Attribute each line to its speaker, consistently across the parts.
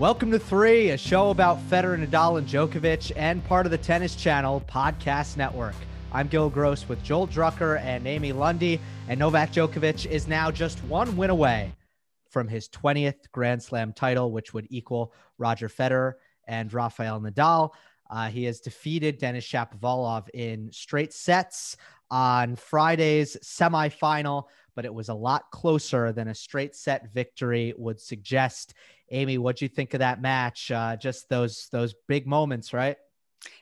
Speaker 1: Welcome to Three, a show about Federer, Nadal, and Djokovic, and part of the Tennis Channel podcast network. I'm Gil Gross with Joel Drucker and Amy Lundy, and Novak Djokovic is now just one win away from his 20th Grand Slam title, which would equal Roger Federer and Rafael Nadal. Uh, he has defeated Denis Shapovalov in straight sets on Friday's semifinal, but it was a lot closer than a straight set victory would suggest. Amy, what'd you think of that match? Uh, just those those big moments, right?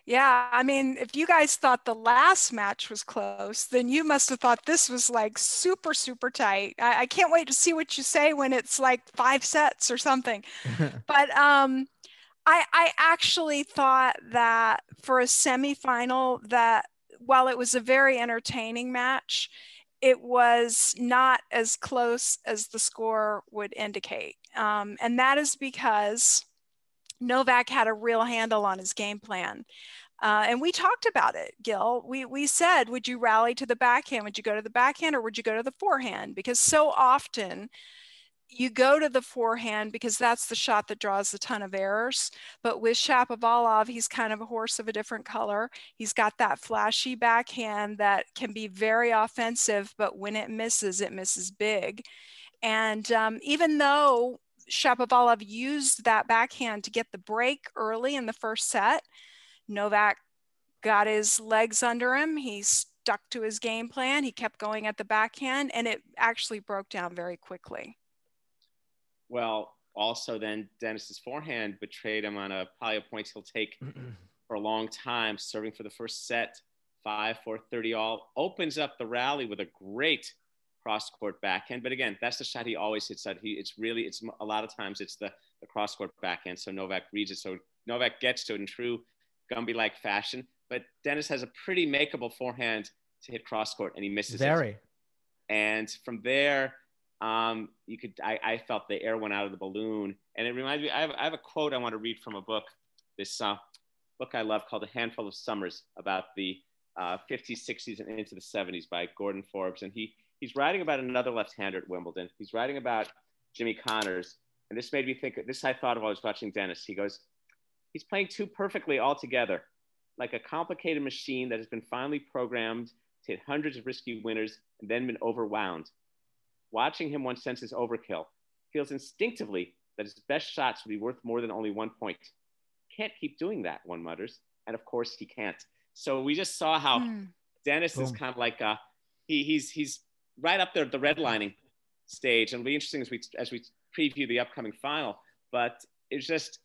Speaker 2: Yeah, I mean, if you guys thought the last match was close, then you must have thought this was like super, super tight. I, I can't wait to see what you say when it's like five sets or something. but um, I, I actually thought that for a semifinal, that while it was a very entertaining match, it was not as close as the score would indicate. Um, and that is because Novak had a real handle on his game plan. Uh, and we talked about it, Gil. We, we said, would you rally to the backhand? Would you go to the backhand or would you go to the forehand? Because so often you go to the forehand because that's the shot that draws a ton of errors. But with Shapovalov, he's kind of a horse of a different color. He's got that flashy backhand that can be very offensive, but when it misses, it misses big. And um, even though Shapovalov used that backhand to get the break early in the first set, Novak got his legs under him. He stuck to his game plan. He kept going at the backhand, and it actually broke down very quickly.
Speaker 3: Well, also then Denis's forehand betrayed him on a pile of points he'll take for a long time, serving for the first set, five, four, 30 all, opens up the rally with a great cross court backhand. But again, that's the shot he always hits That He, it's really, it's a lot of times it's the, the cross court backhand. So Novak reads it. So Novak gets to it in true Gumby like fashion. But Denis has a pretty makeable forehand to hit cross court and he misses it.
Speaker 1: Very.
Speaker 3: it. And from there, um, you could I, I, felt the air went out of the balloon and it reminds me I have, I have a quote i want to read from a book this uh, book i love called a handful of summers about the uh, 50s 60s and into the 70s by gordon forbes and he he's writing about another left-hander at wimbledon he's writing about jimmy connors and this made me think this i thought of while i was watching Denis. he goes he's playing too perfectly all together like a complicated machine that has been finally programmed to hit hundreds of risky winners and then been overwound Watching him one senses overkill, feels instinctively that his best shots would be worth more than only one point. Can't keep doing that, one mutters. And of course he can't. So we just saw how mm. Denis Boom. is kind of like uh, he, he's he's right up there at the redlining stage. And it'll be interesting as we as we preview the upcoming final. But it's just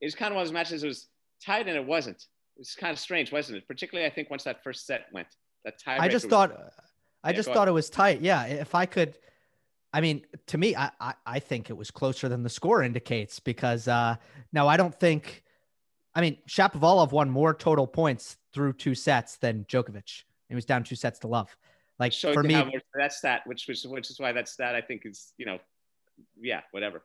Speaker 3: it's kind of one of those matches that was tight and it wasn't. It's kind of strange, wasn't it? Particularly, I think once that first set went, that tie.
Speaker 1: I just thought, I just thought it was tight. Yeah, if I could, I mean, to me, I, I, I think it was closer than the score indicates because uh, now I don't think. I mean, Shapovalov won more total points through two sets than Djokovic. He was down two sets to love. Like
Speaker 3: so
Speaker 1: for me,
Speaker 3: that's that which which which is why that's that I think is you know, yeah, whatever.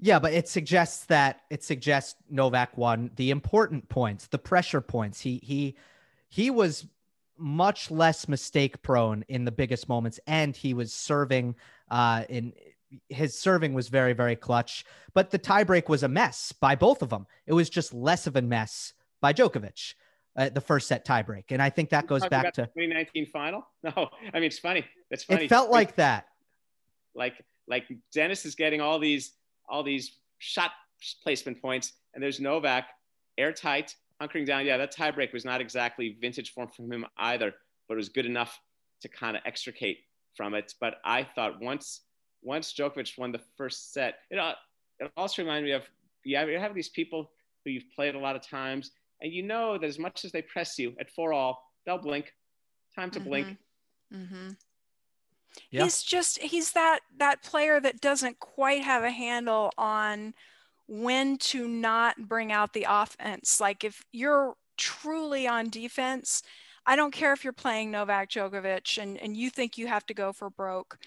Speaker 1: Yeah, but it suggests that it suggests Novak won the important points, the pressure points. He he he was much less mistake prone in the biggest moments, and he was serving uh, in his serving was very, very clutch. But the tiebreak was a mess by both of them. It was just less of a mess by Djokovic. Uh, the first set tiebreak, and I think that goes back to
Speaker 3: 2019 final. No, I mean it's funny. It's funny.
Speaker 1: It felt like that.
Speaker 3: Like like Denis is getting all these all these shot placement points, and there's Novak airtight, hunkering down. Yeah, that tiebreak was not exactly vintage form from him either, but it was good enough to kind of extricate from it. But I thought once once Djokovic won the first set, it, it also reminded me of you have, you have these people who you've played a lot of times, and you know that as much as they press you at four all, they'll blink. Time to mm-hmm. blink.
Speaker 2: Mm-hmm. Yeah. He's just he's that that player that doesn't quite have a handle on when to not bring out the offense. Like if you're truly on defense, I don't care if you're playing Novak Djokovic and, and you think you have to go for broke,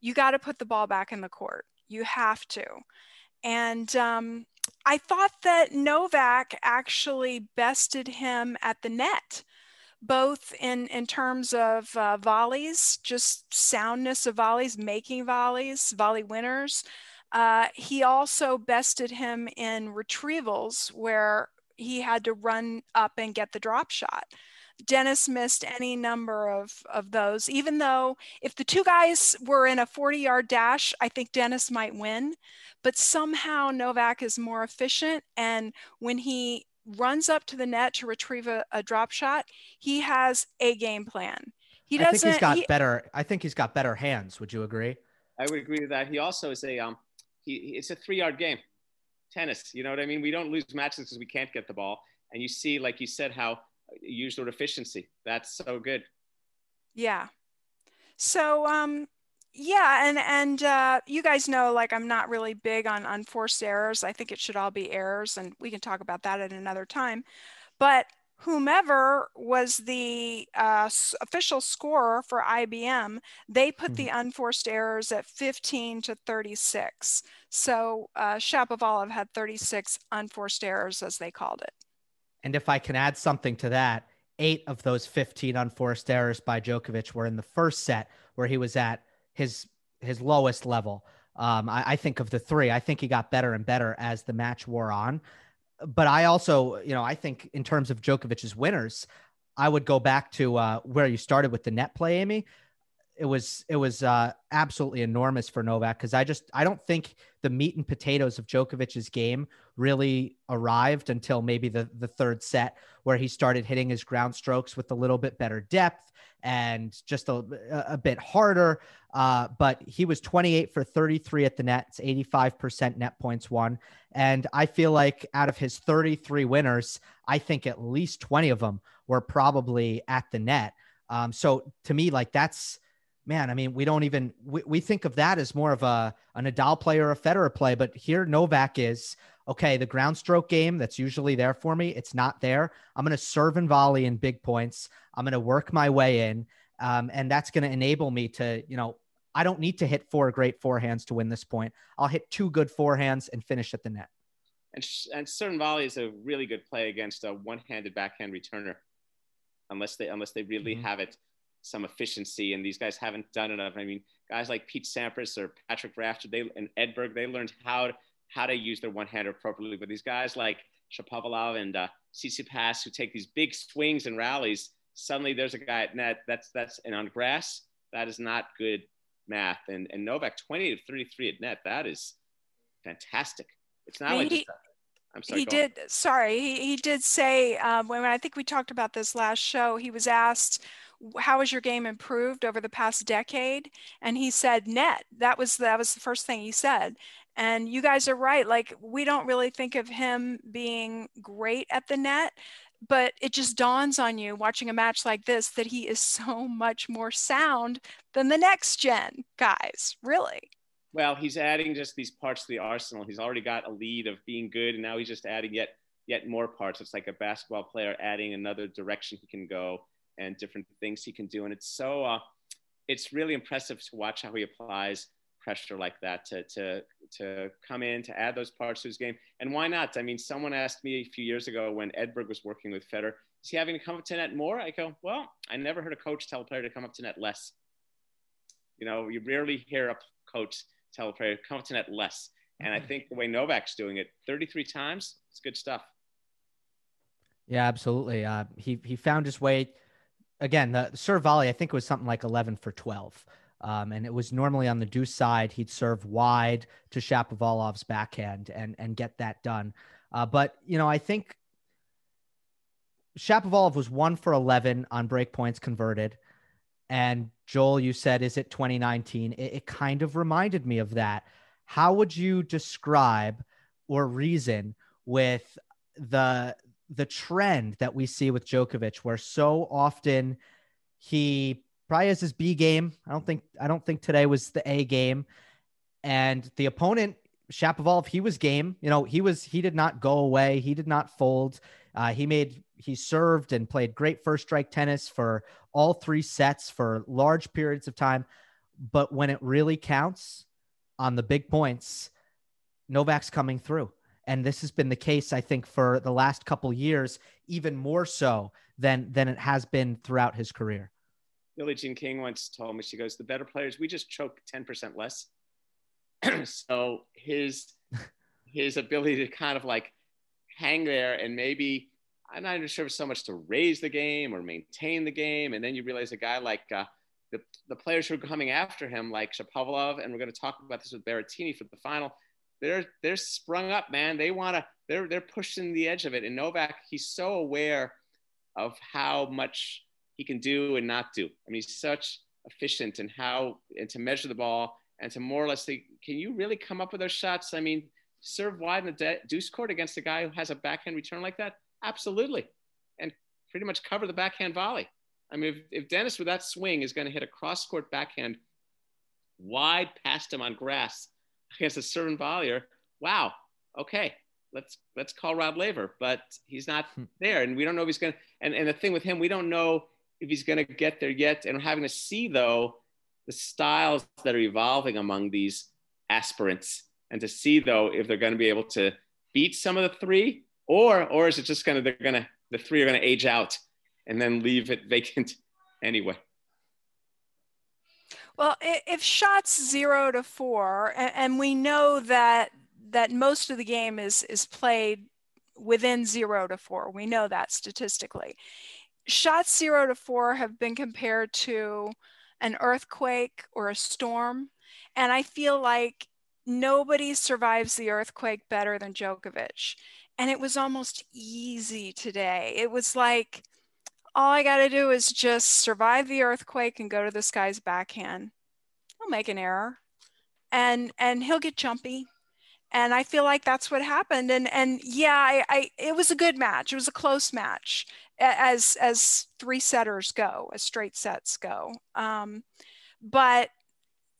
Speaker 2: you got to put the ball back in the court. You have to. And um, I thought that Novak actually bested him at the net, both in, in terms of uh, volleys, just soundness of volleys, making volleys, volley winners. Uh, he also bested him in retrievals where he had to run up and get the drop shot. Denis missed any number of, of those, even though if the two guys were in a 40 yard dash, I think Denis might win. But somehow Novak is more efficient. And when he runs up to the net to retrieve a, a drop shot, he has a game plan. He doesn't.
Speaker 1: I think he's got
Speaker 2: he,
Speaker 1: better. I think he's got better hands. Would you agree?
Speaker 3: I would agree with that. He also is a um, he, it's a three yard game, tennis. You know what I mean? We don't lose matches because we can't get the ball. And you see, like you said, how use their efficiency. That's so good.
Speaker 2: Yeah. So um yeah, and and uh, you guys know like I'm not really big on unforced errors. I think it should all be errors, and we can talk about that at another time. But whomever was the uh, official scorer for IBM, they put mm-hmm. the unforced errors at 15 to 36. So uh, Shapovalov had 36 unforced errors, as they called it.
Speaker 1: And if I can add something to that, eight of those 15 unforced errors by Djokovic were in the first set where he was at his his lowest level. Um, I, I, think of the three, I think he got better and better as the match wore on. But I also, you know, I think in terms of Djokovic's winners, I would go back to uh, where you started with the net play, Amy it was it was uh, absolutely enormous for Novak because I just I don't think the meat and potatoes of Djokovic's game really arrived until maybe the the third set where he started hitting his ground strokes with a little bit better depth and just a, a bit harder. Uh, but he was 28 for 33 at the net. It's 85% net points won. And I feel like out of his 33 winners, I think at least 20 of them were probably at the net. Um, so to me, like that's man, I mean, we don't even we, we think of that as more of a an Nadal play or a Federer play, but here Novak is okay. The ground stroke game that's usually there for me, it's not there. I'm going to serve and volley in big points. I'm going to work my way in, um, and that's going to enable me to, you know, I don't need to hit four great forehands to win this point. I'll hit two good forehands and finish at the net.
Speaker 3: And and serve and volley is a really good play against a one-handed backhand returner, unless they unless they really mm-hmm. have it some efficiency, and these guys haven't done enough. I mean, guys like Pete Sampras or Patrick Rafter, they and Edberg, they learned how to, how to use their one hander appropriately. But these guys like Shapovalov and uh, Tsitsipas, who take these big swings and rallies, suddenly there's a guy at net that's that's and on grass that is not good math. And and Novak 20 to 33 at net, that is fantastic. It's not like just, I'm sorry.
Speaker 2: He did. On. Sorry, he, he did say um, when I think we talked about this last show. He was asked how has your game improved over the past decade? And he said net. That was that was the first thing he said. And you guys are right. Like we don't really think of him being great at the net, but it just dawns on you watching a match like this that he is so much more sound than the next gen guys. Really.
Speaker 3: Well, he's adding just these parts to the arsenal. He's already got a lead of being good, and now he's just adding yet yet more parts. It's like a basketball player adding another direction he can go and different things he can do. And it's so, uh, it's really impressive to watch how he applies pressure like that to, to, to come in, to add those parts to his game. And why not? I mean, someone asked me a few years ago when Edberg was working with Federer, is he having to come up to net more? I go, well, I never heard a coach tell a player to come up to net less. You know, you rarely hear a coach tell a player, to come up to net less. And I mm-hmm. think the way Novak's doing it 33 times, it's good stuff.
Speaker 1: Yeah, absolutely. Uh, he, he found his way again, the, serve volley, I think it was something like 11 for 12. Um, and it was normally on the deuce side. He'd serve wide to Shapovalov's backhand and, and get that done. Uh, but, you know, I think Shapovalov was one for 11 on break points converted. And Joel, you said, is it 2019? It, it kind of reminded me of that. How would you describe or reason with the the trend that we see with Djokovic, where so often he probably has his B game. I don't think I don't think today was the A game, and the opponent Shapovalov, he was game. You know, he was he did not go away. He did not fold. Uh, he made he served and played great first strike tennis for all three sets for large periods of time. But when it really counts on the big points, Novak's coming through. And this has been the case, I think, for the last couple years, even more so than than it has been throughout his career.
Speaker 3: Billie Jean King once told me, she goes, the better players, we just choke 10% less. so his his ability to kind of like hang there and maybe I'm not even sure so much to raise the game or maintain the game. And then you realize a guy like uh, the, the players who are coming after him, like Shapovalov, and we're going to talk about this with Berrettini for the final. They're they're sprung up, man. They want to. They're they're pushing the edge of it. And Novak, he's so aware of how much he can do and not do. I mean, he's such efficient and how and to measure the ball and to more or less think, can you really come up with those shots? I mean, serve wide in the deuce court against a guy who has a backhand return like that? Absolutely. And pretty much cover the backhand volley. I mean, if, if Denis with that swing is going to hit a cross court backhand wide past him on grass against a certain volleyer, wow, okay, let's let's call Rod Laver. But he's not hmm. there, and we don't know if he's going to. And, and the thing with him, we don't know if he's going to get there yet. And we're having to see though the styles that are evolving among these aspirants, and to see though if they're going to be able to beat some of the three, or or is it just to they're going to the three are going to age out and then leave it vacant anyway.
Speaker 2: Well, if shots zero to four, and we know that that most of the game is is played within zero to four, we know that statistically. Shots zero to four have been compared to an earthquake or a storm, and I feel like nobody survives the earthquake better than Djokovic. And it was almost easy today. It was like all I got to do is just survive the earthquake and go to this guy's backhand. He'll make an error and and he'll get jumpy. And I feel like that's what happened. And and yeah, I, I it was a good match. It was a close match as as three setters go, as straight sets go. Um, but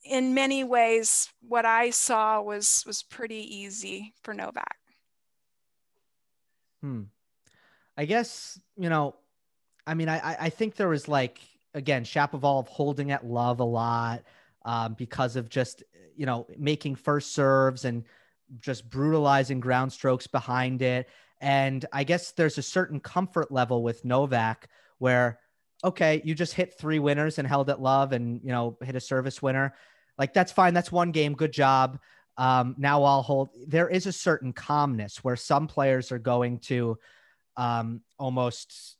Speaker 2: in many ways, what I saw was was pretty easy for Novak.
Speaker 1: Hmm. I guess you know I mean, I I think there was like again Shapovalov holding at love a lot um, because of just you know making first serves and just brutalizing ground strokes behind it. And I guess there's a certain comfort level with Novak where okay, you just hit three winners and held at love and you know hit a service winner. Like that's fine. That's one game. Good job. Um, now I'll hold. There is a certain calmness where some players are going to um, almost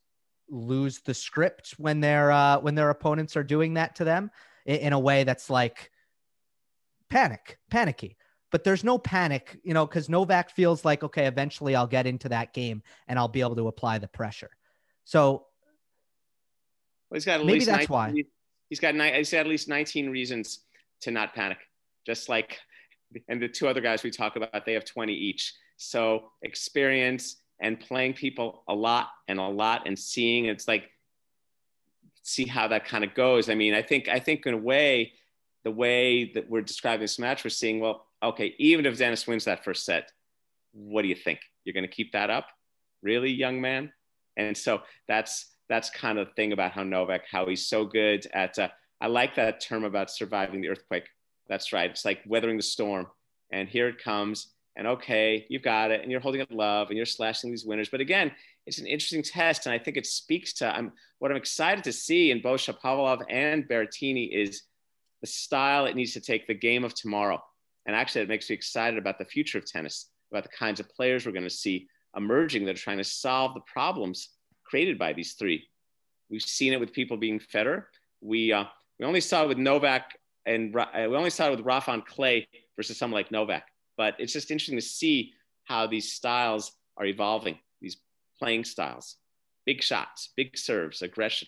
Speaker 1: lose the script when their uh, when their opponents are doing that to them in, in a way that's like panic, panicky. But there's no panic, you know, because Novak feels like okay, eventually I'll get into that game and I'll be able to apply the pressure. So
Speaker 3: well, he's got at maybe that's 19, why he's got he's got at least 19 reasons to not panic. Just like and the two other guys we talk about, they have 20 each. So experience and playing people a lot and a lot and seeing it's like see how that kind of goes. I mean, I think I think in a way, the way that we're describing this match, we're seeing, well, okay, even if Denis wins that first set, what do you think? You're going to keep that up, really, young man? And so that's that's kind of the thing about how Novak, how he's so good at. Uh, I like that term about surviving the earthquake. That's right. It's like weathering the storm, and here it comes and okay, you've got it, and you're holding up love, and you're slashing these winners. But again, it's an interesting test, and I think it speaks to I'm, what I'm excited to see in both Shapovalov and Berrettini is the style it needs to take the game of tomorrow. And actually, it makes me excited about the future of tennis, about the kinds of players we're going to see emerging that are trying to solve the problems created by these three. We've seen it with people being Federer. We uh, we only saw it with Novak, and uh, we only saw it with Rafa on clay versus someone like Novak but it's just interesting to see how these styles are evolving, these playing styles, big shots, big serves, aggression.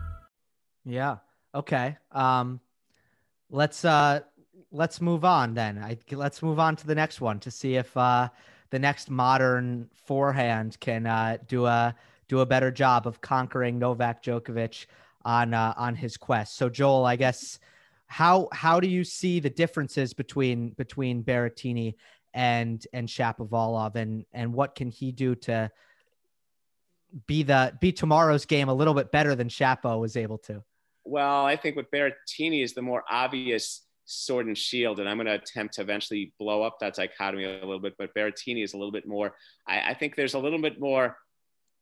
Speaker 1: Yeah. Okay. Um, let's uh, let's move on then. I let's move on to the next one to see if uh, the next modern forehand can uh, do a do a better job of conquering Novak Djokovic on uh, on his quest. So Joel, I guess how how do you see the differences between between Berrettini and and Shapovalov and and what can he do to be the be tomorrow's game a little bit better than Shapo was able to?
Speaker 3: Well, I think with Berrettini is the more obvious sword and shield, and I'm going to attempt to eventually blow up that dichotomy a little bit. But Berrettini is a little bit more. I, I think there's a little bit more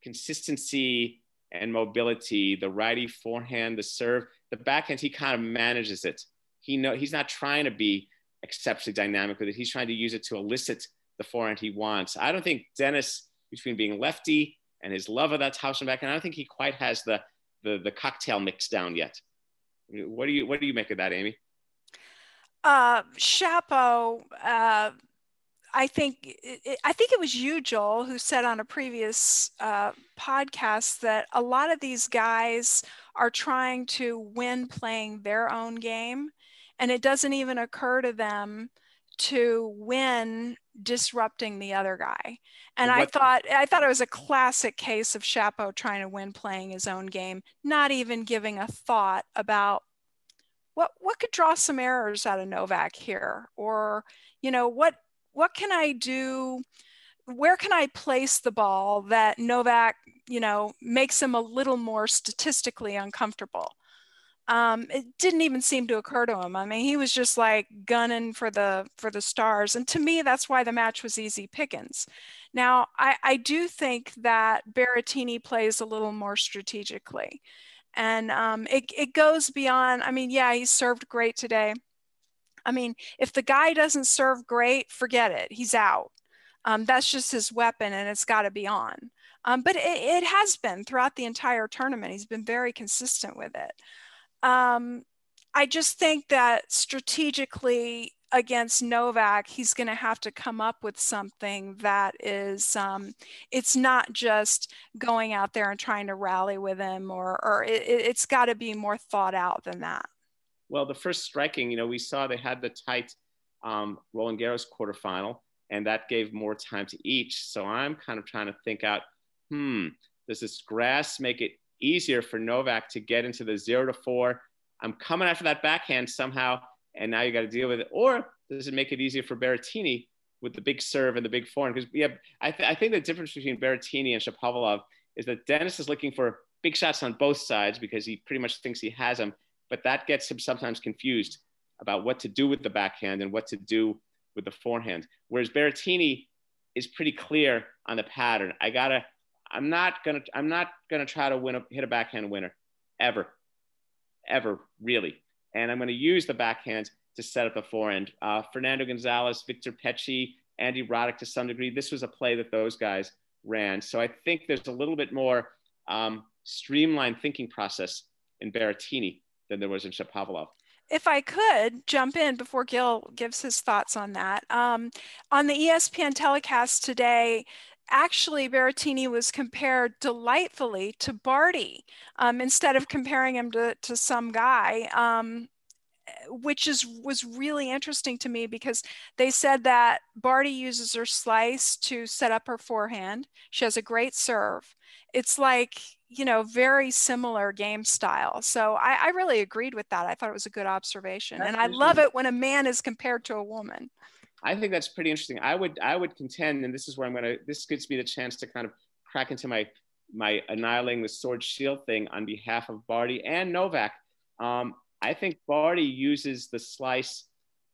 Speaker 3: consistency and mobility. The righty forehand, the serve, the backhand, he kind of manages it. He know he's not trying to be exceptionally dynamic with it. He's trying to use it to elicit the forehand he wants. I don't think Denis, between being lefty and his love of that Tauschen backhand, I don't think he quite has the the the cocktail mix down yet. What do you what do you make of that, Amy?
Speaker 2: Uh, Shapo, uh, I think I think it was you, Joel, who said on a previous uh, podcast that a lot of these guys are trying to win playing their own game, and it doesn't even occur to them to win disrupting the other guy. And what, I thought I thought it was a classic case of Shapo trying to win playing his own game, not even giving a thought about what what could draw some errors out of Novak here or you know what what can I do where can I place the ball that Novak, you know, makes him a little more statistically uncomfortable? Um, it didn't even seem to occur to him. I mean, he was just like gunning for the for the stars, and to me, that's why the match was easy pickings. Now, I, I do think that Berrettini plays a little more strategically, and um, it it goes beyond. I mean, yeah, he served great today. I mean, if the guy doesn't serve great, forget it. He's out. Um, that's just his weapon, and it's got to be on. Um, but it, it has been throughout the entire tournament. He's been very consistent with it um, I just think that strategically against Novak, he's going to have to come up with something that is, um, it's not just going out there and trying to rally with him, or, or it, has got to be more thought out than that.
Speaker 3: Well, the first striking, you know, we saw they had the tight um, Roland Garros quarterfinal, and that gave more time to each. So I'm kind of trying to think out, hmm, does this grass make it easier for Novak to get into the zero to four. I'm coming after that backhand somehow, and now you got to deal with it. Or does it make it easier for Berrettini with the big serve and the big forehand? Because yeah, I, th- I think the difference between Berrettini and Shapovalov is that Denis is looking for big shots on both sides because he pretty much thinks he has them, but that gets him sometimes confused about what to do with the backhand and what to do with the forehand. Whereas Berrettini is pretty clear on the pattern. I gotta I'm not gonna I'm not gonna try to win a, hit a backhand winner ever, ever really. And I'm gonna use the backhand to set up the forehand. Uh, Fernando Gonzalez, Victor Pecci, Andy Roddick to some degree. This was a play that those guys ran. So I think there's a little bit more um, streamlined thinking process in Berrettini than there was in Shapovalov
Speaker 2: if I could jump in before Gil gives his thoughts on that, um, on the ESPN telecast today, actually Berrettini was compared delightfully to Barty um, instead of comparing him to, to some guy. Um, which is was really interesting to me because they said that Barty uses her slice to set up her forehand. She has a great serve. It's like you know, very similar game style. So I, I really agreed with that. I thought it was a good observation.
Speaker 3: That's
Speaker 2: and I love it when a man is compared to a woman.
Speaker 3: I think that's pretty interesting. I would I would contend, and this is where I'm gonna this gives me the chance to kind of crack into my my annihilating the sword shield thing on behalf of Barty and Novak. Um, I think Barty uses the slice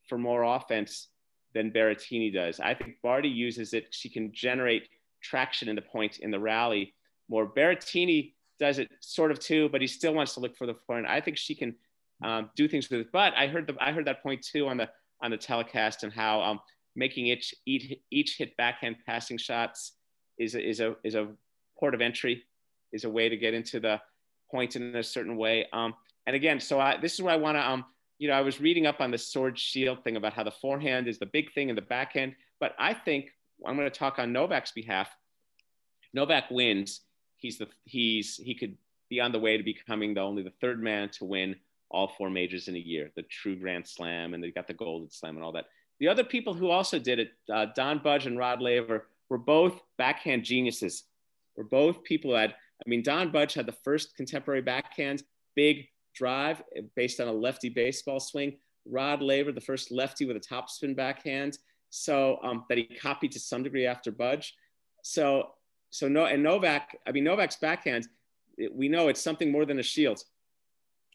Speaker 3: for more offense than Berrettini does. I think Barty uses it. She can generate traction in the point in the rally more. Berrettini does it sort of too, but he still wants to look for the forehand. I think she can um, do things with it. But I heard the I heard that point too on the on the telecast and how um, making each each each hit backhand passing shots is a, is a is a port of entry, is a way to get into the point in a certain way. Um, and again, so I, this is where I want to um, you know I was reading up on the sword shield thing about how the forehand is the big thing in the backhand, but I think I'm going to talk on Novak's behalf. Novak wins he's the he's he could be on the way to becoming the only the third man to win all four majors in a year, the true Grand Slam, and they got the Golden Slam and all that. The other people who also did it, uh, Don Budge and Rod Laver, were both backhand geniuses. Were both people who had, I mean, Don Budge had the first contemporary backhand, big drive based on a lefty baseball swing. Rod Laver, the first lefty with a topspin backhand, so um, that he copied to some degree after Budge. So so no, and Novak, I mean, Novak's backhand, it, we know it's something more than a shield.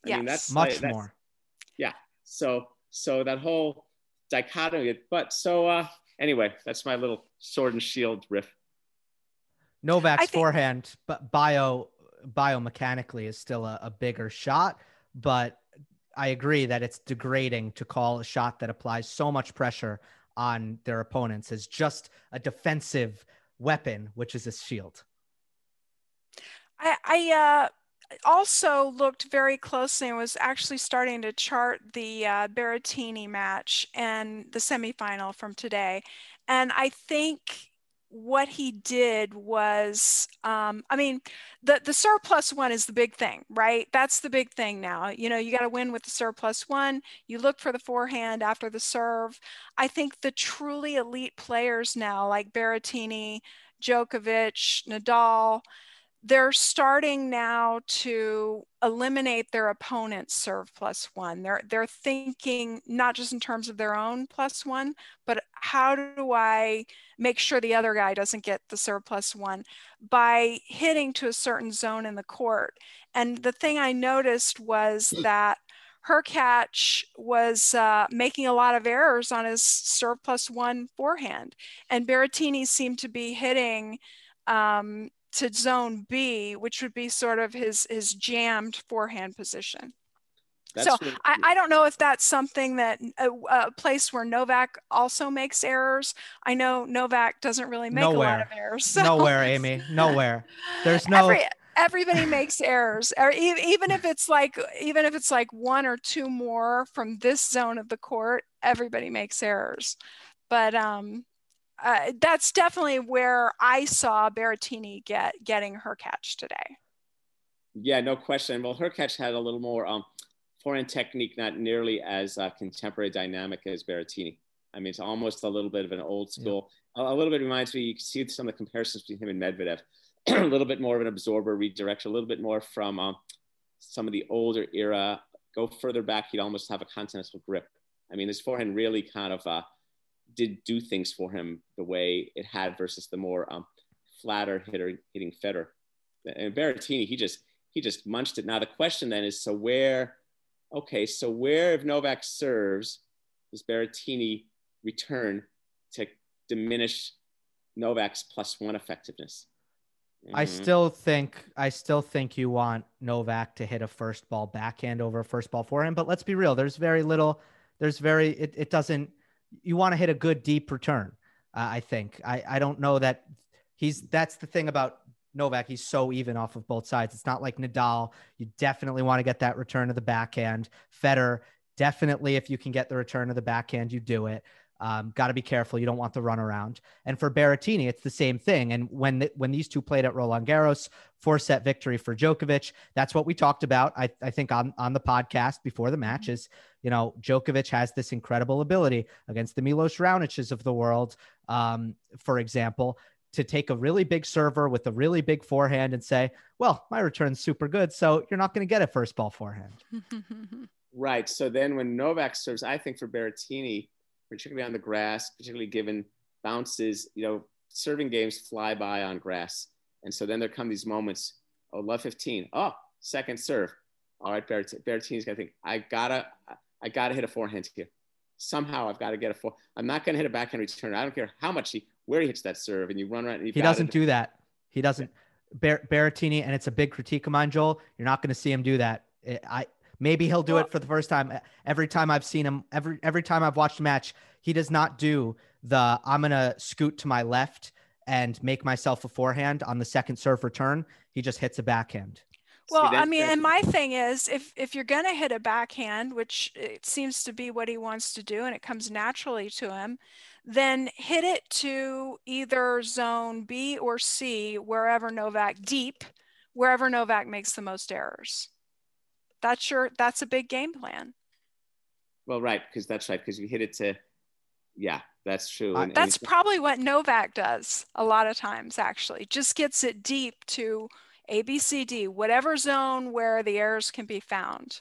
Speaker 2: I yes. mean, that's
Speaker 1: much that's, more.
Speaker 3: Yeah. So, so that whole dichotomy, but so, uh, anyway, that's my little sword and shield riff.
Speaker 1: Novak's think- forehand, but bio, biomechanically is still a, a bigger shot, but I agree that it's degrading to call a shot that applies so much pressure on their opponents as just a defensive weapon, which is a shield.
Speaker 2: I, I uh, also looked very closely and was actually starting to chart the uh, Berrettini match and the semifinal from today. And I think what he did was um, i mean the the serve plus one is the big thing right? That's the big thing now. You know you got to win with the serve plus one. You look for the forehand after the serve. I think the truly elite players now like Berrettini Djokovic, Nadal, they're starting now to eliminate their opponent's serve plus one. They're they're thinking not just in terms of their own plus one, but how do I make sure the other guy doesn't get the serve plus one by hitting to a certain zone in the court. And the thing I noticed was that Hurkacz was uh, making a lot of errors on his serve plus one forehand, and Berrettini seemed to be hitting um, to zone B, which would be sort of his his jammed forehand position. That's so really I, I, don't know if that's something that a, a, place where Novak also makes errors. I know Novak doesn't really make
Speaker 1: nowhere.
Speaker 2: a lot of errors. So.
Speaker 1: Nowhere, Amy. Nowhere. There's no.
Speaker 2: Every, everybody makes errors or even if it's like even if it's like one or two more from this zone of the court everybody makes errors but um uh, that's definitely where I saw Berrettini get getting Hurkacz today.
Speaker 3: Yeah, no question. Well, Hurkacz had a little more um, foreign technique, not nearly as uh, contemporary dynamic as Berrettini. I mean, it's almost a little bit of an old school. Yeah. A, a, little bit reminds me. You can see some of the comparisons between him and Medvedev. a little bit more of an absorber, redirection, a little bit more from um, some of the older era. Go further back, he'd almost have a continental grip. I mean, his forehand really kind of uh, did do things for him the way it had versus the more um, flatter hitter hitting Federer. And Berrettini, he just he just munched it. Now the question then is, so where? Okay, so where if Novak serves, does Berrettini return to diminish Novak's plus one effectiveness?
Speaker 1: Mm-hmm. I still think I still think you want Novak to hit a first ball backhand over a first ball forehand, but let's be real. There's very little. There's very it, it doesn't. You want to hit a good deep return. Uh, I think. I I don't know that he's. That's the thing about Novak. He's so even off of both sides. It's not like Nadal. You definitely want to get that return of the backhand. Federer definitely, if you can get the return of the backhand, you do it. Um, Got to be careful. You don't want the run around. And for Berrettini, it's the same thing. And when the, when these two played at Roland Garros, four set victory for Djokovic. That's what we talked about. I, I think on on the podcast before the match is you know Djokovic has this incredible ability against the Milos Raonics of the world, um, for example. to take a really big server with a really big forehand and say, well, my return's super good. So you're not going to get a first ball forehand.
Speaker 3: right. So then when Novak serves, I think for Berrettini, particularly on the grass, particularly given bounces, you know, serving games fly by on grass. And so then there come these moments, oh, love 15. Oh, second serve. All right, Berrettini, Berrettini's got to think, I gotta, I gotta hit a forehand here. Somehow I've got to get a four. I'm not going to hit a backhand return. I don't care how much he, where he hits that serve and you run right. And
Speaker 1: he doesn't do that. He doesn't. Bar- Berrettini, and it's a big critique of mine, Joel. You're not going to see him do that. I maybe he'll do it for the first time. Every time I've seen him, every every time I've watched a match, he does not do the I'm gonna scoot to my left and make myself a forehand on the second serve return. He just hits a backhand.
Speaker 2: Well, I mean, and my thing is, if if you're going to hit a backhand, which it seems to be what he wants to do, and it comes naturally to him, then hit it to either zone B or C, wherever Novak deep, wherever Novak makes the most errors. That's your that's a big game plan.
Speaker 3: Well, right, because that's right, because you hit it to, yeah, that's true.
Speaker 2: And, that's and probably what Novak does a lot of times. Actually, just gets it deep to a, B, C, D, whatever zone where the errors can be found.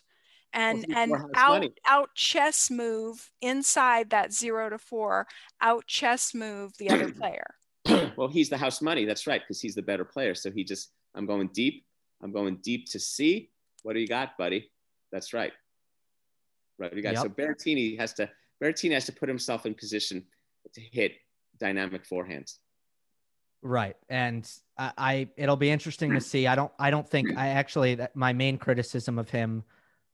Speaker 2: And and out out chess move inside that zero to four, out chess move the other player.
Speaker 3: well, he's the house money. That's right, because he's the better player. So he just, I'm going deep. I'm going deep to C. What do you got, buddy? That's right. Right. You got yep. so Berrettini has to Berrettini has to put himself in position to hit dynamic forehands.
Speaker 1: Right. And I, I, it'll be interesting to see. I don't I don't think I actually that my main criticism of him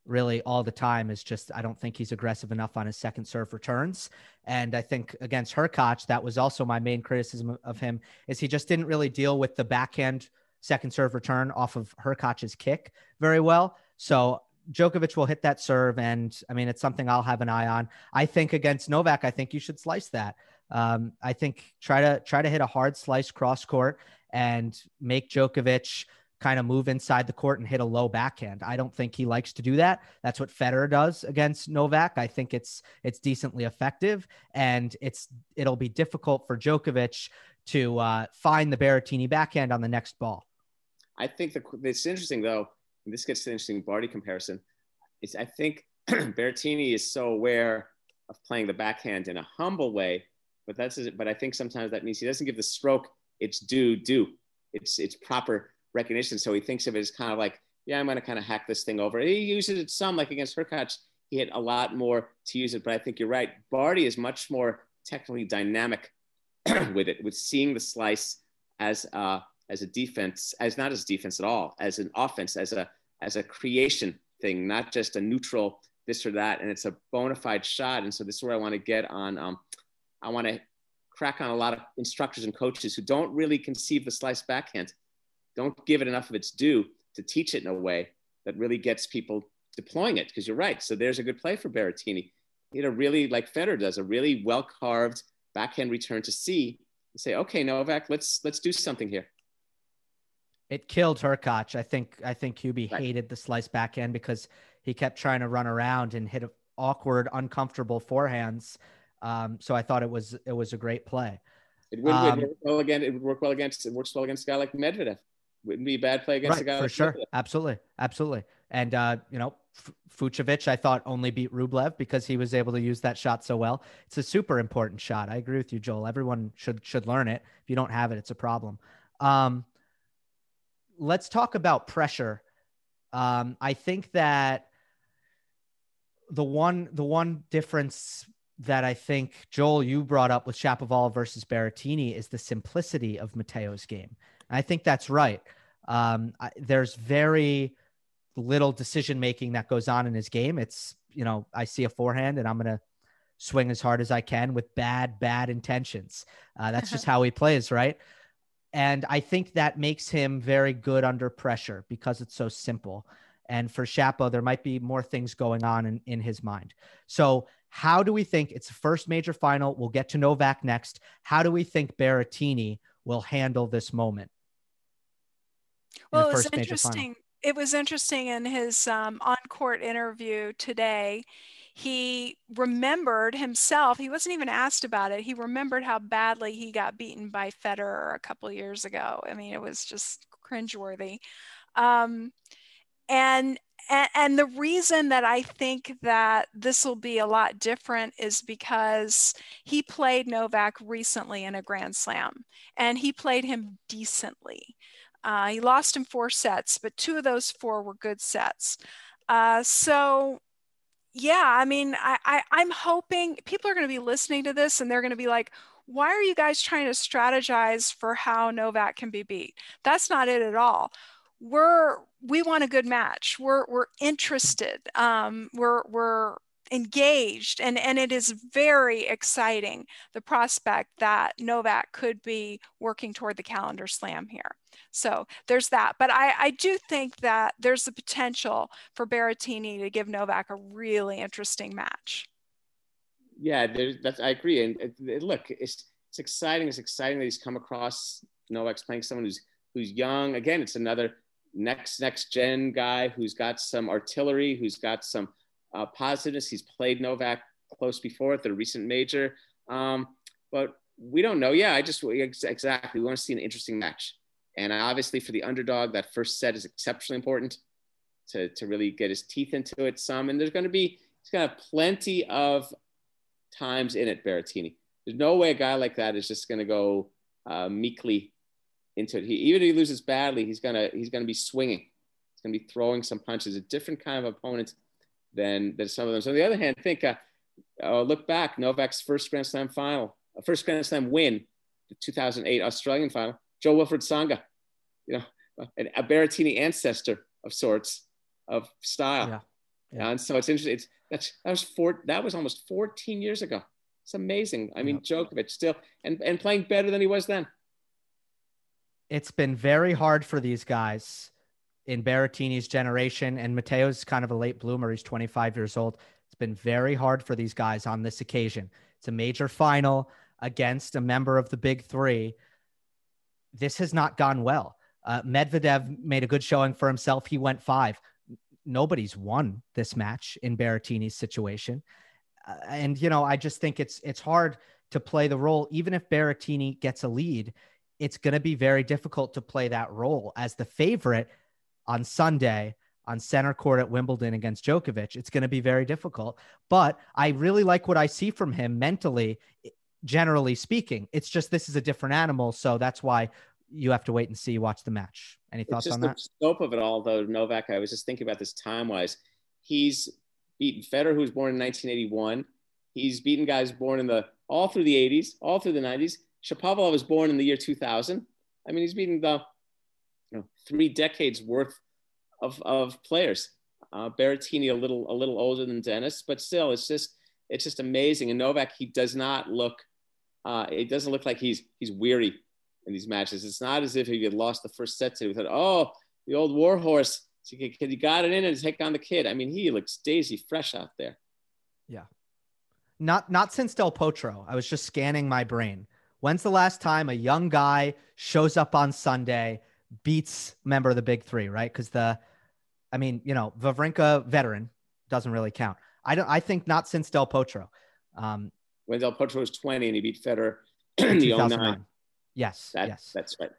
Speaker 1: really all the time is just I don't think he's aggressive enough on his second serve returns. And I think against Hurkacz, that was also my main criticism of him is he just didn't really deal with the backhand second serve return off of Hurkacz's kick very well. So Djokovic will hit that serve, and I mean it's something I'll have an eye on. I think against Novak, I think you should slice that. Um, I think try to try to hit a hard slice cross court and make Djokovic kind of move inside the court and hit a low backhand. I don't think he likes to do that. That's what Federer does against Novak. I think it's it's decently effective, and it's it'll be difficult for Djokovic to uh, find the Berrettini backhand on the next ball.
Speaker 3: I think the, it's interesting though. this gets to the interesting Barty comparison. Is I think Berrettini is so aware of playing the backhand in a humble way but that's but I think sometimes that means he doesn't give the stroke its due due. It's it's proper recognition. So he thinks of it as kind of like, yeah, I'm going to kind of hack this thing over. He uses it some, like against Hurkacz, he had a lot more to use it. But I think you're right. Barty is much more technically dynamic with it, with seeing the slice as uh, as a defense, as not as defense at all, as an offense, as a as a creation thing, not just a neutral this or that. And it's a bona fide shot. And so this is where I want to get on. Um, I want to crack on a lot of instructors and coaches who don't really conceive the slice backhand, don't give it enough of its due to teach it in a way that really gets people deploying it. Because you're right. So there's a good play for Berrettini. You know, really, like Federer does, a really well carved backhand return to C and say, okay, Novak, let's let's do something here.
Speaker 1: It killed Hurkacz. I think I think Hubie right. hated the slice backhand because he kept trying to run around and hit awkward, uncomfortable forehands um, so I thought it was it was a great play.
Speaker 3: It would, um, work well again. It would work well against. It works well against a guy like Medvedev. Wouldn't be a bad play against right, a guy
Speaker 1: for
Speaker 3: like
Speaker 1: sure. Absolutely, absolutely. And uh, you know, F- Fucsovics, I thought only beat Rublev because he was able to use that shot so well. It's a super important shot. I agree with you, Joel. Everyone should should learn it. If you don't have it, it's a problem. Um, let's talk about pressure. Um, I think that the one the one difference that I think Joel you brought up with Shapovalov versus Berrettini is the simplicity of Matteo's game. I think that's right. Um, I, there's very little decision making that goes on in his game. It's you know I see a forehand and I'm gonna swing as hard as I can with bad bad intentions. Uh, that's just how he plays, right? And I think that makes him very good under pressure because it's so simple. And for Shapo, there might be more things going on in, in his mind. So how do we think it's the first major final? We'll get to Novak next. How do we think Berrettini will handle this moment?
Speaker 2: Well, it was interesting. It was interesting in his um, on-court interview today. he remembered himself. He wasn't even asked about it. He remembered how badly he got beaten by Federer a couple years ago. I mean, it was just cringeworthy. Um, and and, and the reason that I think that this will be a lot different is because he played Novak recently in a Grand Slam and he played him decently. Uh, he lost in four sets, but two of those four were good sets. Uh, so, yeah, I mean, I, I, I'm hoping people are going to be listening to this and they're going to be like, why are you guys trying to strategize for how Novak can be beat? That's not it at all we're we want a good match. We're we're interested. Um, we're we're engaged and and it is very exciting the prospect that Novak could be working toward the calendar slam here. So there's that. But I, I do think that there's the potential for Berrettini to give Novak a really interesting match.
Speaker 3: Yeah, there's that's I agree. And it, it, look, it's it's exciting. It's exciting that he's come across Novak's playing someone who's who's young. Again, it's another next next gen guy who's got some artillery, who's got some uh, positiveness. He's played Novak close before at the recent major, um, but we don't know. Yeah, I just exactly we want to see an interesting match, and obviously for the underdog, that first set is exceptionally important to to really get his teeth into it some. And there's going to be he's going to have plenty of times in it, Berrettini. There's no way a guy like that is just going to go uh, meekly into it. He, even if he loses badly, he's gonna he's gonna be swinging. He's gonna be throwing some punches. A different kind of opponent than than some of them. So on the other hand, think uh, uh, look back Novak's first Grand Slam final, uh, first Grand Slam win, the 2008 Australian final. Jo-Wilfried Tsonga, you know, an, a Berrettini ancestor of sorts of style. Yeah. Yeah. And so it's interesting. It's that's that was four. That was almost 14 years ago. It's amazing. I mean, yeah. Djokovic still and and playing better than he was then
Speaker 1: it's been very hard for these guys in Berrettini's generation, and Matteo's kind of a late bloomer. He's 25 years old. It's been very hard for these guys on this occasion. It's a major final against a member of the big three. This has not gone well. Uh, Medvedev made a good showing for himself. He went five. Nobody's won this match in Berrettini's situation. Uh, and, you know, I just think it's, it's hard to play the role, even if Berrettini gets a lead it's going to be very difficult to play that role as the favorite on Sunday on center court at Wimbledon against Djokovic. It's going to be very difficult, but I really like what I see from him mentally, generally speaking. It's just this is a different animal. So that's why you have to wait and see, watch the match. Any thoughts on that?
Speaker 3: The scope of it all, though, Novak, I was just thinking about this time wise. He's beaten Federer, who was born in 1981. He's beaten guys born in the all through the 80s, all through the 90s. Shapovalov was born in the year 2000. I mean, he's beaten the you know, three decades worth of, of players. Uh, Berrettini a little a little older than Denis, but still, it's just it's just amazing. And Novak, he does not look uh, it doesn't look like he's he's weary in these matches. It's not as if he had lost the first set to. We thought, oh, the old warhorse, he got it in and take on the kid. I mean, he looks daisy fresh out there.
Speaker 1: Yeah, not not since Del Potro. I was just scanning my brain. When's the last time a young guy shows up on Sunday, beats member of the big three, right? Because the, I mean, you know, Wawrinka veteran doesn't really count. I don't. I think not since Del Potro. Um,
Speaker 3: when Del Potro was 20 and he beat Federer in the 09.
Speaker 1: Yes,
Speaker 3: that,
Speaker 1: yes,
Speaker 3: that's right.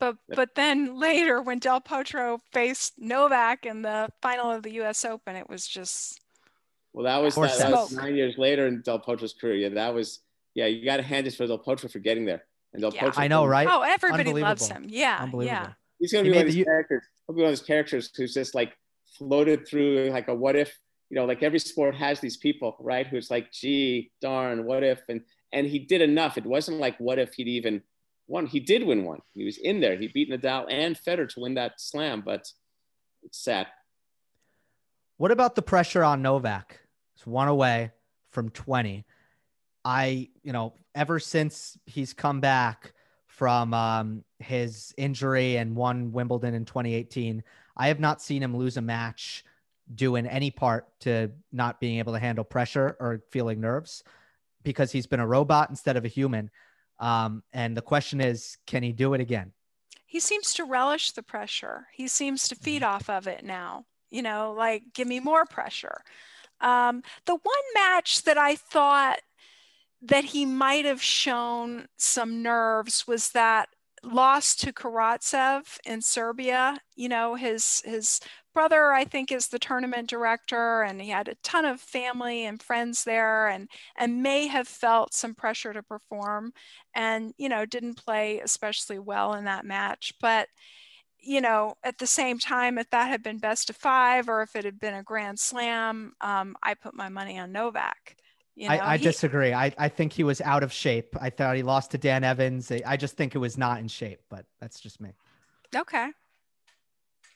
Speaker 2: But but then later, when Del Potro faced Novak in the final of the U.S. Open, it was just.
Speaker 3: Well, that was, that, that was nine years later in Del Potro's career. Yeah, that was yeah, you got to hand it for Del Potro for getting there. And Del
Speaker 1: yeah. Potro, I know, right?
Speaker 2: Oh, everybody loves him. Yeah, yeah.
Speaker 3: He's gonna be one of these the... characters. He'll be one of those characters who's just like floated through like a what if. You know, like every sport has these people, right? Who's like, gee, darn, what if? And and he did enough. It wasn't like what if he'd even won. He did win one. He was in there. He beat Nadal and Federer to win that slam, but it's sad.
Speaker 1: What about the pressure on Novak? It's one away from 20. I, you know, ever since he's come back from um, his injury and won Wimbledon in 2018, I have not seen him lose a match doing any part to not being able to handle pressure or feeling nerves because he's been a robot instead of a human. Um, and the question is, can he do it again?
Speaker 2: He seems to relish the pressure. He seems to feed mm-hmm. off of it now. You know, like, give me more pressure Um, the one match that I thought that he might have shown some nerves was that loss to Karatsev in Serbia. You know, his his brother, I think, is the tournament director, and he had a ton of family and friends there, and and may have felt some pressure to perform, and you know, didn't play especially well in that match, but you know, at the same time, if that had been best of five or if it had been a grand slam, um, I put my money on Novak.
Speaker 1: You know, I, I he, disagree. I, I think he was out of shape. I thought he lost to Dan Evans. I just think it was not in shape, but that's just me.
Speaker 2: Okay.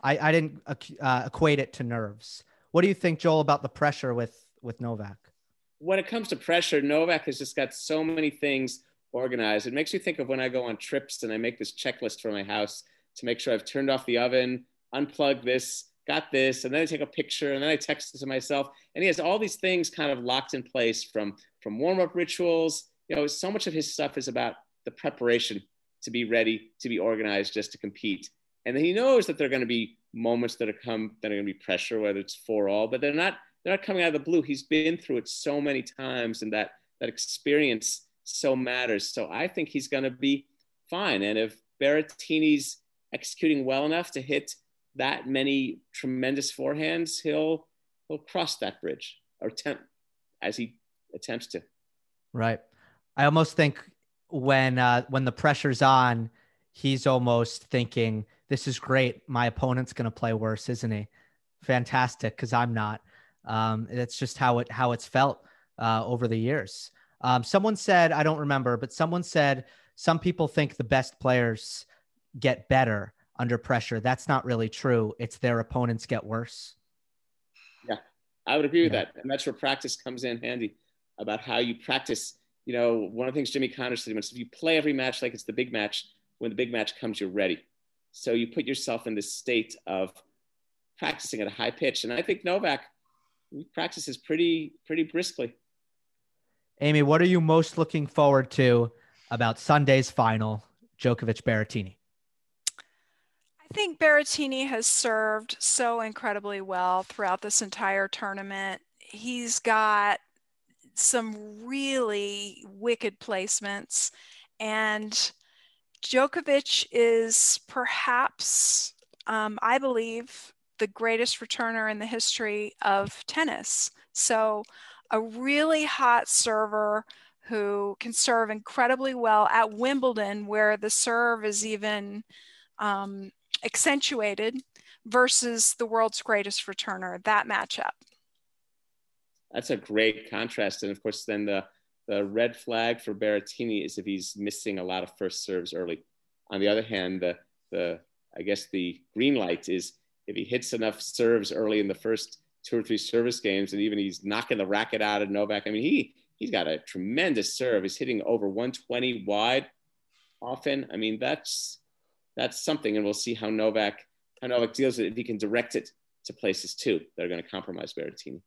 Speaker 1: I, I didn't uh, equate it to nerves. What do you think, Joel, about the pressure with with Novak?
Speaker 3: When it comes to pressure, Novak has just got so many things organized. It makes me think of when I go on trips and I make this checklist for my house to make sure I've turned off the oven, unplugged this, got this, and then I take a picture and then I text it to myself. And he has all these things kind of locked in place from from warm up rituals. You know, so much of his stuff is about the preparation to be ready, to be organized, just to compete. And then he knows that there are going to be moments that are come that are going to be pressure, whether it's for all, but they're not they're not coming out of the blue. He's been through it so many times, and that that experience so matters. So I think he's going to be fine. And if Berrettini's executing well enough to hit that many tremendous forehands, he'll he'll cross that bridge or attempt as he attempts to.
Speaker 1: Right. I almost think when uh, when the pressure's on, he's almost thinking, "This is great. My opponent's going to play worse, isn't he? Fantastic, because I'm not." Um, it's just how it how it's felt uh, over the years. Um, someone said, I don't remember, but someone said some people think the best players get better under pressure. That's not really true. It's their opponents get worse.
Speaker 3: Yeah, I would agree with that. And that's where practice comes in handy about how you practice. You know, one of the things Jimmy Connors said was if you play every match like it's the big match, when the big match comes, you're ready. So you put yourself in this state of practicing at a high pitch. And I think Novak practices pretty, pretty briskly.
Speaker 1: Amy, what are you most looking forward to about Sunday's final, Djokovic Berrettini?
Speaker 2: I think Berrettini has served so incredibly well throughout this entire tournament. He's got some really wicked placements, and Djokovic is perhaps, um, I believe, the greatest returner in the history of tennis. So, a really hot server who can serve incredibly well at Wimbledon, where the serve is even um, accentuated versus the world's greatest returner, that matchup.
Speaker 3: That's a great contrast. And of course, then the, the red flag for Berrettini is if he's missing a lot of first serves early. On the other hand, the, the I guess the green light is if he hits enough serves early in the first two or three service games, and even he's knocking the racket out of Novak. I mean, he he's got a tremendous serve. He's hitting over 120 wide often. I mean, that's that's something, and we'll see how Novak how Novak deals with it if he can direct it to places too that are going to compromise Berrettini.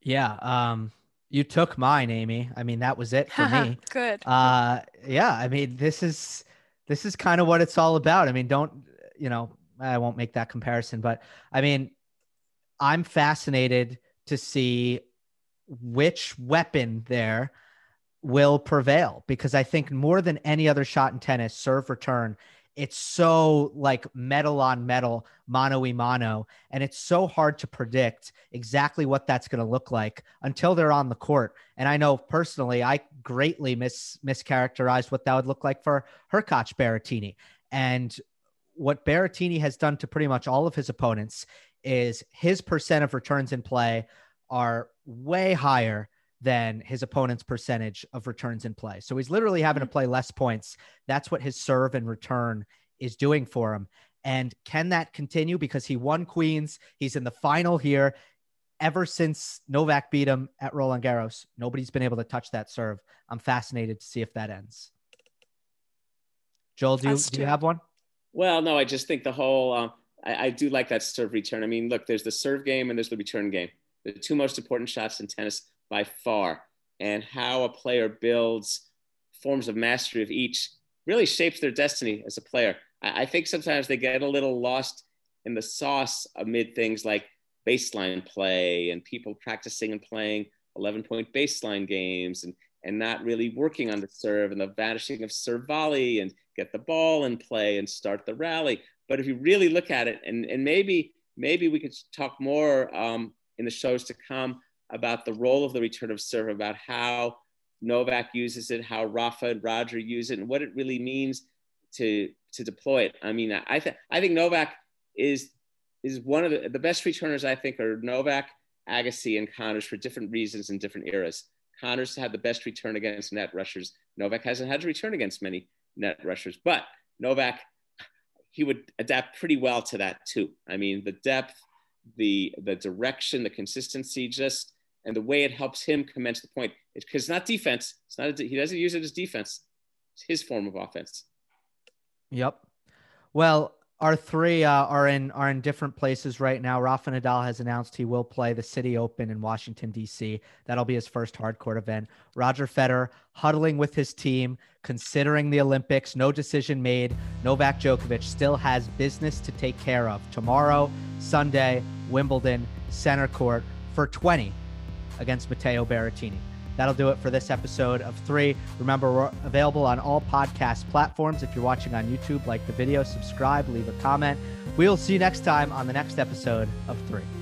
Speaker 1: Yeah, um, you took mine, Amy. I mean, that was it for me.
Speaker 2: Good.
Speaker 1: Uh, yeah, I mean, this is this is kind of what it's all about. I mean, don't you know? I won't make that comparison, but I mean, I'm fascinated to see which weapon there will prevail because I think more than any other shot in tennis, serve return, it's so like metal on metal, mano y mano, and it's so hard to predict exactly what that's going to look like until they're on the court. And I know personally, I greatly mis mischaracterized what that would look like for Hurkacz Berrettini. And what Berrettini has done to pretty much all of his opponents is his percent of returns in play are way higher than his opponent's percentage of returns in play. So he's literally having to mm-hmm. play less points. That's what his serve and return is doing for him. And can that continue? Because he won Queens. He's in the final here. Ever since Novak beat him at Roland Garros, nobody's been able to touch that serve. I'm fascinated to see if that ends. Joel, do you, do you have one?
Speaker 3: Well, no, I just think the whole, uh, I, I do like that serve return. I mean, look, there's the serve game and there's the return game. The two most important shots in tennis by far. And how a player builds forms of mastery of each really shapes their destiny as a player. I, I think sometimes they get a little lost in the sauce amid things like baseline play and people practicing and playing 11 point baseline games and, and not really working on the serve and the vanishing of serve volley and get the ball in play and start the rally. But if you really look at it, and, and maybe maybe we could talk more um, in the shows to come about the role of the return of serve, about how Novak uses it, how Rafa and Roger use it, and what it really means to to deploy it. I mean, I think I think Novak is is one of the, the best returners. I think are Novak, Agassi, and Connors for different reasons in different eras. Connors had the best return against net rushers. Novak hasn't had to return against many net rushers, but Novak he would adapt pretty well to that too. I mean, the depth, the the direction, the consistency, just and the way it helps him commence the point. It's because it's not defense. It's not. A, he doesn't use it as defense. It's his form of offense.
Speaker 1: Yep. Well, our three uh, are in are in different places right now. Rafa Nadal has announced he will play the City Open in Washington D.C. That'll be his first hardcourt event. Roger Federer huddling with his team, considering the Olympics. No decision made. Novak Djokovic still has business to take care of tomorrow, Sunday, Wimbledon, center court for 20 against Matteo Berrettini. That'll do it for this episode of three. Remember, we're available on all podcast platforms. If you're watching on YouTube, like the video, subscribe, leave a comment. We will see you next time on the next episode of three.